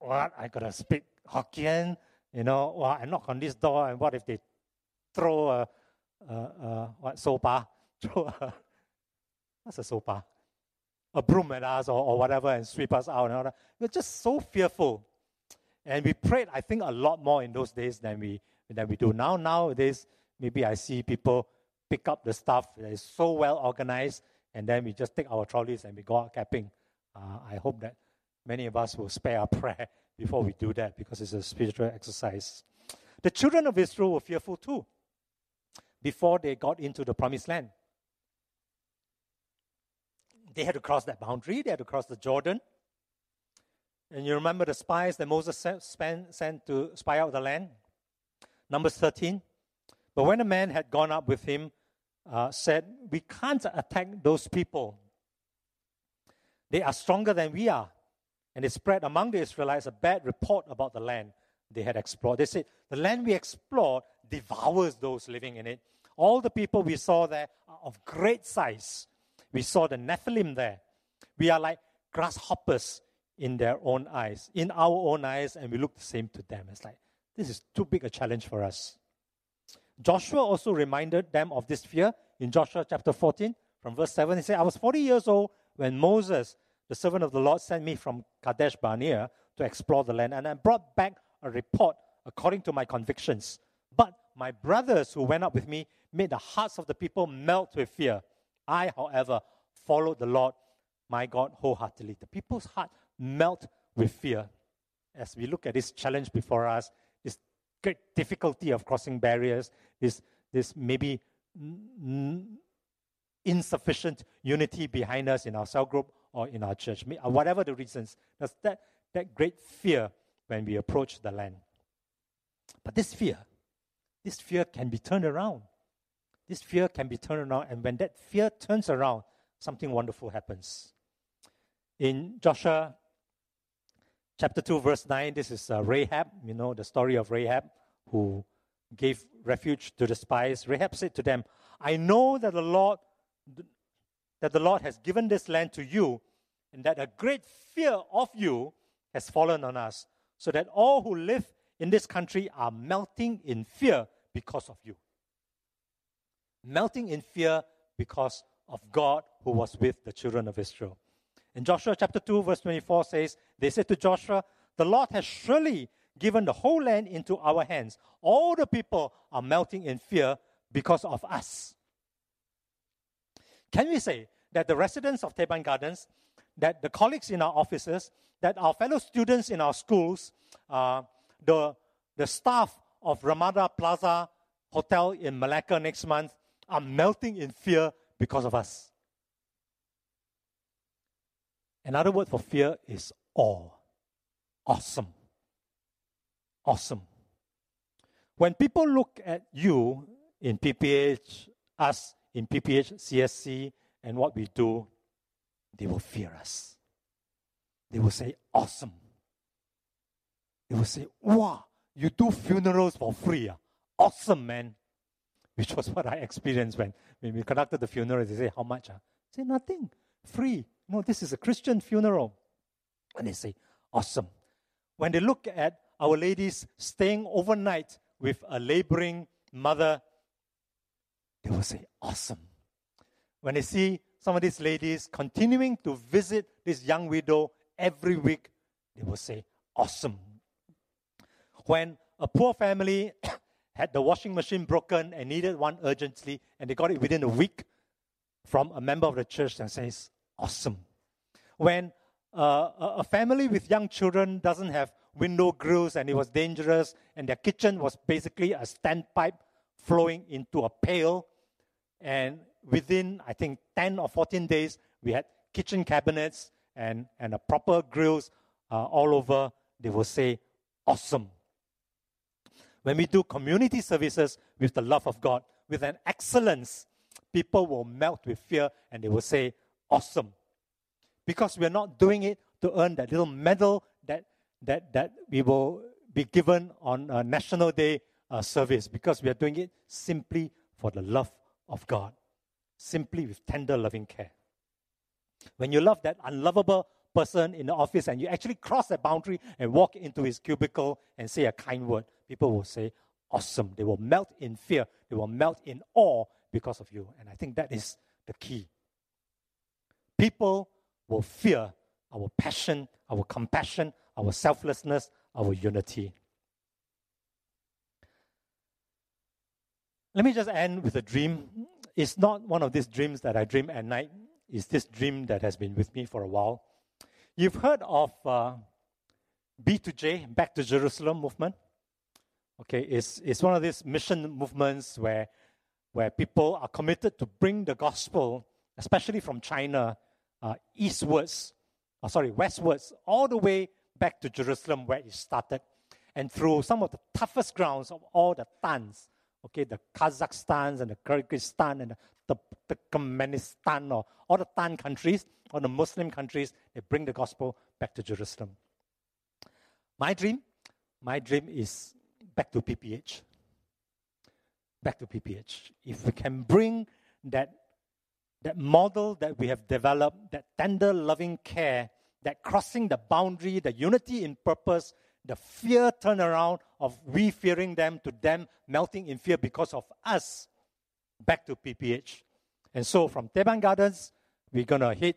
what? I gotta speak Hokkien, you know. Well, I knock on this door, and what if they throw a, a, a what sopa? Throw a what's a sopa? A broom at us or, or whatever and sweep us out and all that. We're just so fearful. And we prayed, I think, a lot more in those days than we than we do now. Nowadays, maybe I see people pick up the stuff that is so well organized, and then we just take our trolleys and we go out capping. Uh, I hope that many of us will spare our prayer before we do that because it's a spiritual exercise. The children of Israel were fearful too before they got into the promised land. They had to cross that boundary, they had to cross the Jordan. And you remember the spies that Moses sent, to spy out the land? Numbers 13. But when a man had gone up with him, uh, said, We can't attack those people. They are stronger than we are. And it spread among the Israelites a bad report about the land they had explored. They said, The land we explored devours those living in it. All the people we saw there are of great size. We saw the Nephilim there. We are like grasshoppers in their own eyes, in our own eyes, and we look the same to them. It's like, this is too big a challenge for us. Joshua also reminded them of this fear in Joshua chapter 14, from verse 7. He said, I was 40 years old when Moses, the servant of the Lord, sent me from Kadesh Barnea to explore the land, and I brought back a report according to my convictions. But my brothers who went up with me made the hearts of the people melt with fear. I, however, followed the Lord my God wholeheartedly. The people's heart melt with fear as we look at this challenge before us, this great difficulty of crossing barriers, this, this maybe n- insufficient unity behind us in our cell group or in our church, uh, whatever the reasons. There's that, that great fear when we approach the land. But this fear, this fear can be turned around. This fear can be turned around, and when that fear turns around, something wonderful happens. In Joshua chapter 2, verse 9, this is uh, Rahab, you know, the story of Rahab, who gave refuge to the spies, Rahab said to them, I know that the Lord that the Lord has given this land to you, and that a great fear of you has fallen on us, so that all who live in this country are melting in fear because of you. Melting in fear because of God who was with the children of Israel. In Joshua chapter 2, verse 24 says, They said to Joshua, The Lord has surely given the whole land into our hands. All the people are melting in fear because of us. Can we say that the residents of Teban Gardens, that the colleagues in our offices, that our fellow students in our schools, uh, the, the staff of Ramada Plaza Hotel in Malacca next month are melting in fear because of us? Another word for fear is awe. Awesome. Awesome. When people look at you in PPH, us in PPH, CSC, and what we do, they will fear us. They will say, awesome. They will say, wow, you do funerals for free. Ah? Awesome, man. Which was what I experienced when, when we conducted the funeral. They say, how much? Ah? I say, nothing. Free. No, this is a Christian funeral. And they say, awesome. When they look at our ladies staying overnight with a laboring mother, they will say, awesome. When they see some of these ladies continuing to visit this young widow every week, they will say, awesome. When a poor family had the washing machine broken and needed one urgently, and they got it within a week from a member of the church and says, awesome. When uh, a family with young children doesn't have window grills and it was dangerous, and their kitchen was basically a standpipe flowing into a pail, and within, I think, 10 or 14 days, we had kitchen cabinets and, and a proper grills uh, all over. They will say, awesome. When we do community services with the love of God, with an excellence, people will melt with fear and they will say, awesome. Because we're not doing it to earn that little medal that, that, that we will be given on a National Day uh, service, because we are doing it simply for the love of God simply with tender, loving care. When you love that unlovable person in the office and you actually cross that boundary and walk into his cubicle and say a kind word, people will say, Awesome. They will melt in fear, they will melt in awe because of you. And I think that is the key. People will fear our passion, our compassion, our selflessness, our unity. Let me just end with a dream it's not one of these dreams that I dream at night. It's this dream that has been with me for a while. You've heard of uh, B2J, Back to Jerusalem movement. Okay, it's, it's one of these mission movements where, where people are committed to bring the gospel, especially from China, uh, eastwards, oh, sorry, westwards, all the way back to Jerusalem where it started, and through some of the toughest grounds of all the Tans, okay, the Kazakhstan and the Kyrgyzstan and the, Turkmenistan or all the Tan countries, all the Muslim countries, they bring the gospel back to Jerusalem. My dream, my dream is back to PPH. Back to PPH. If we can bring that, that model that we have developed, that tender, loving care, that crossing the boundary, the unity in purpose, the fear turnaround of we fearing them to them melting in fear because of us back to PPH. And so from Teban Gardens, we're going to hit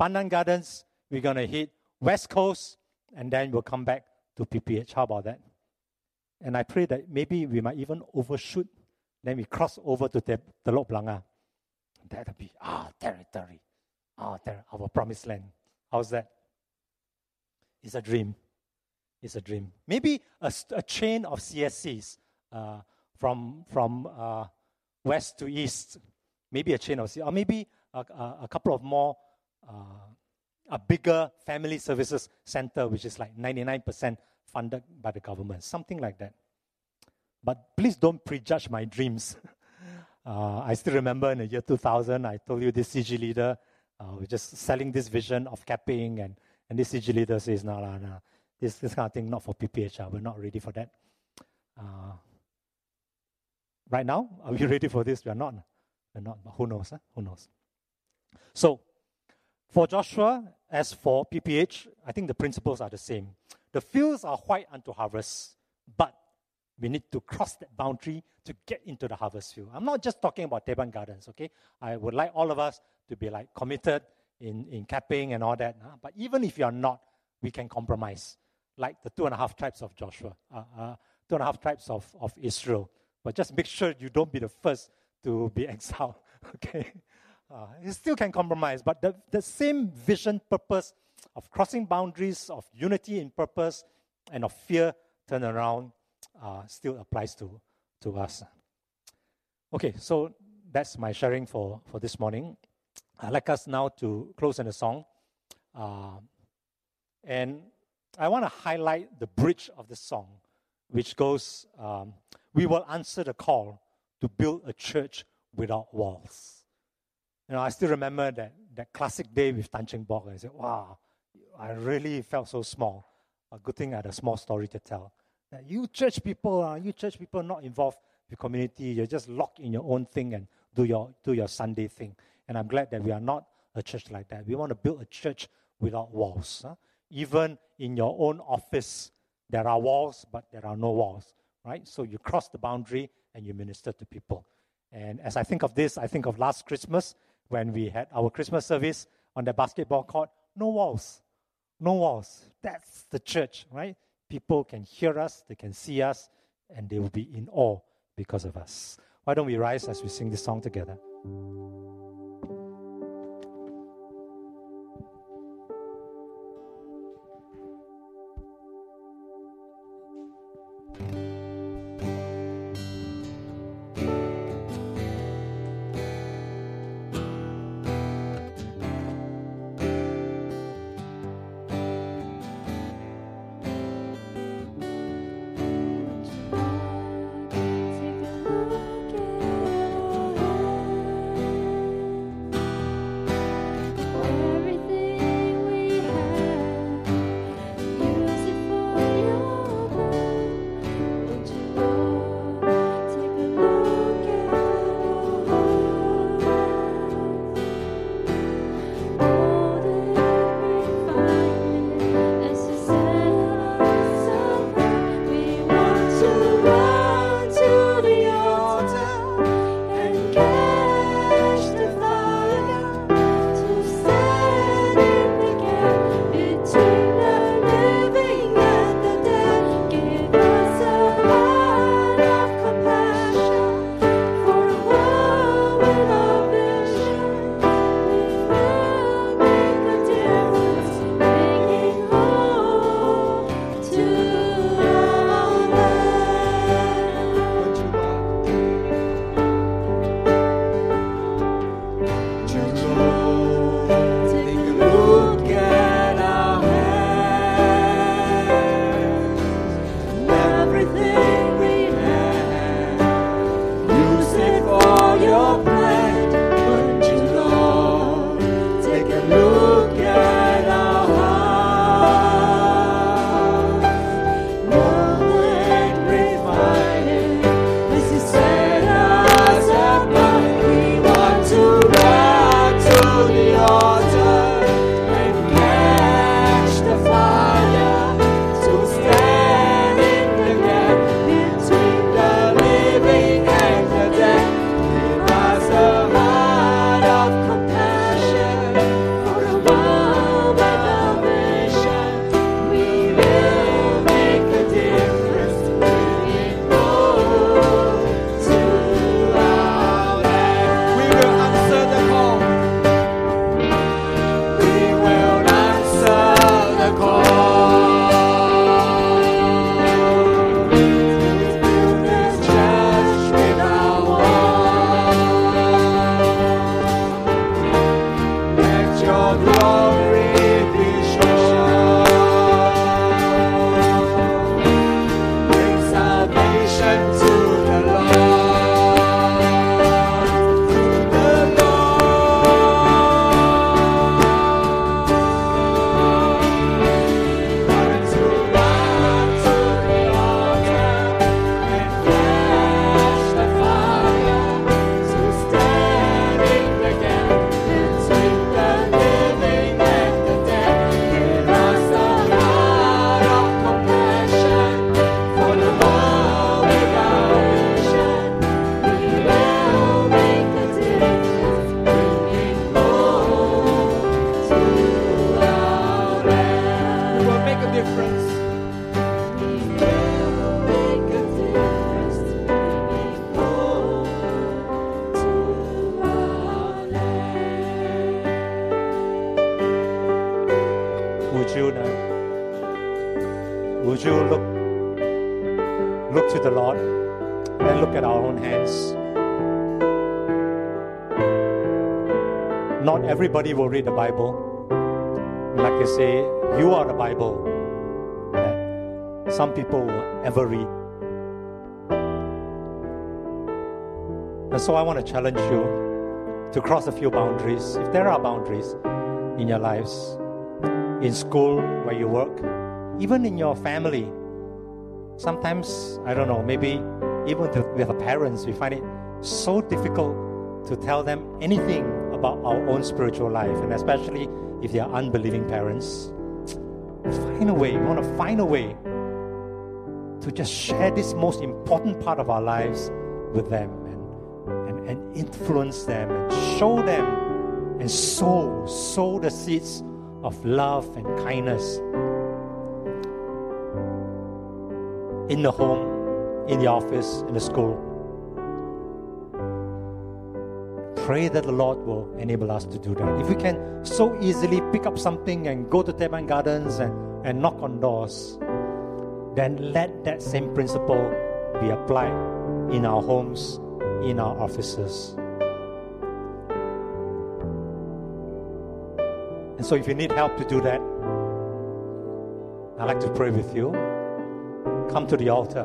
Pandan Gardens, we're going to hit West Coast, and then we'll come back to PPH. How about that? And I pray that maybe we might even overshoot. Then we cross over to the Telok Blangah. That'll be our territory, our ter- our promised land. How's that? It's a dream is a dream. Maybe a, a chain of CSCs uh, from, from uh, west to east. Maybe a chain of CSCs, or maybe a, a, a couple of more, uh, a bigger family services center, which is like 99% funded by the government, something like that. But please don't prejudge my dreams. Uh, I still remember in the year 2000, I told you this CG leader, uh, we're just selling this vision of capping, and, and this CG leader says, no, no, no, this, this kind of thing, not for PPH. Uh, we're not ready for that. Uh, Right now, are we ready for this? We are not. We're not, but who knows? Huh? Who knows? So, for Joshua, as for PPH, I think the principles are the same. The fields are white unto harvest, but we need to cross that boundary to get into the harvest field. I'm not just talking about Teban Gardens, okay? I would like all of us to be like committed in, in capping and all that. Huh? But even if you're not, we can compromise, like the two and a half tribes of Joshua, uh, uh, two and a half tribes of, of Israel. But just make sure you don't be the first to be exiled, okay? Uh, you still can compromise, but the, the same vision, purpose of crossing boundaries, of unity in purpose, and of fear turn around uh, still applies to, to us. Okay, so that's my sharing for, for this morning. I'd like us now to close in a song. Uh, and I want to highlight the bridge of the song, which goes um, We will answer the call to build a church without walls. You know, I still remember that, that classic day with Tan Cheng Bock. I said, wow, I really felt so small. A good thing I had a small story to tell. That you church people, uh, you church people not involved with community. You're just locked in your own thing and do your, do your Sunday thing. And I'm glad that we are not a church like that. We want to build a church without walls. Huh? Even in your own office, there are walls, but there are no walls, right? So you cross the boundary and you minister to people. And as I think of this, I think of last Christmas when we had our Christmas service on the basketball court. No walls. No walls. That's the church, right? People can hear us, they can see us, and they will be in awe because of us. Why don't we rise as we sing this song together? Everybody will read the Bible. Like I say, you are the Bible that some people will ever read. And so I want to challenge you to cross a few boundaries, if there are boundaries in your lives, in school, where you work, even in your family. Sometimes, I don't know, maybe even with the parents, we find it so difficult to tell them anything about our own spiritual life, and especially if they are unbelieving parents. Find a way, we want to find a way to just share this most important part of our lives with them and, and, and influence them and show them and sow, sow the seeds of love and kindness in the home, in the office, in the school. Pray that the Lord will enable us to do that. If we can so easily pick up something and go to Teban Gardens and, and knock on doors, then let that same principle be applied in our homes, in our offices. And so, if you need help to do that, I'd like to pray with you come to the altar.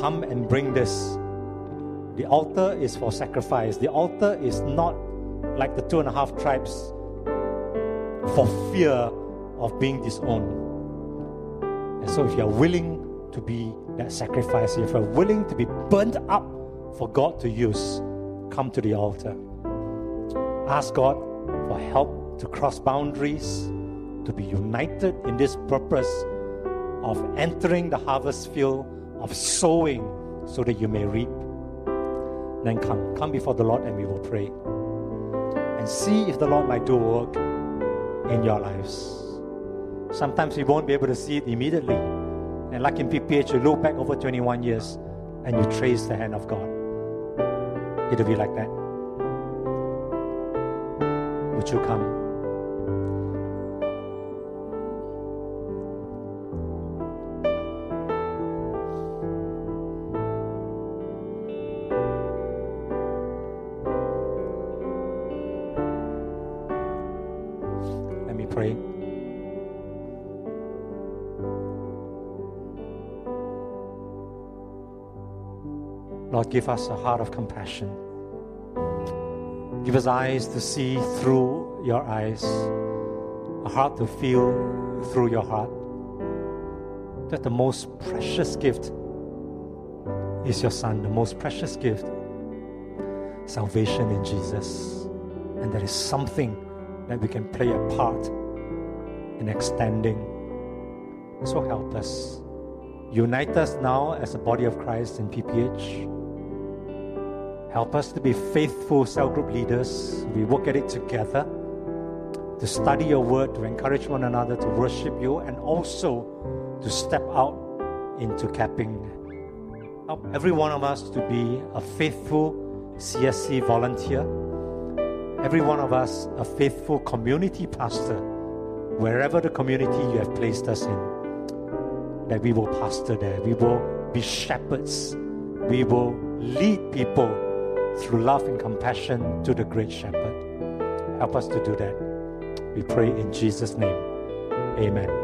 Come and bring this. The altar is for sacrifice. The altar is not like the two and a half tribes for fear of being disowned. And so, if you're willing to be that sacrifice, if you're willing to be burnt up for God to use, come to the altar. Ask God for help to cross boundaries, to be united in this purpose of entering the harvest field, of sowing so that you may reap. Then come, come before the Lord and we will pray. And see if the Lord might do work in your lives. Sometimes we won't be able to see it immediately. And like in PPH, you look back over 21 years and you trace the hand of God. It'll be like that. Would you come? Give us a heart of compassion. Give us eyes to see through your eyes, a heart to feel through your heart. That the most precious gift is your Son, the most precious gift, salvation in Jesus. And that is something that we can play a part in extending. So help us. Unite us now as a body of Christ in PPH Help us to be faithful cell group leaders. We work at it together to study your word, to encourage one another to worship you, and also to step out into capping. Help every one of us to be a faithful CSC volunteer, every one of us a faithful community pastor, wherever the community you have placed us in, that we will pastor there. We will be shepherds. We will lead people through love and compassion to the Great Shepherd. Help us to do that. We pray in Jesus' name. Amen.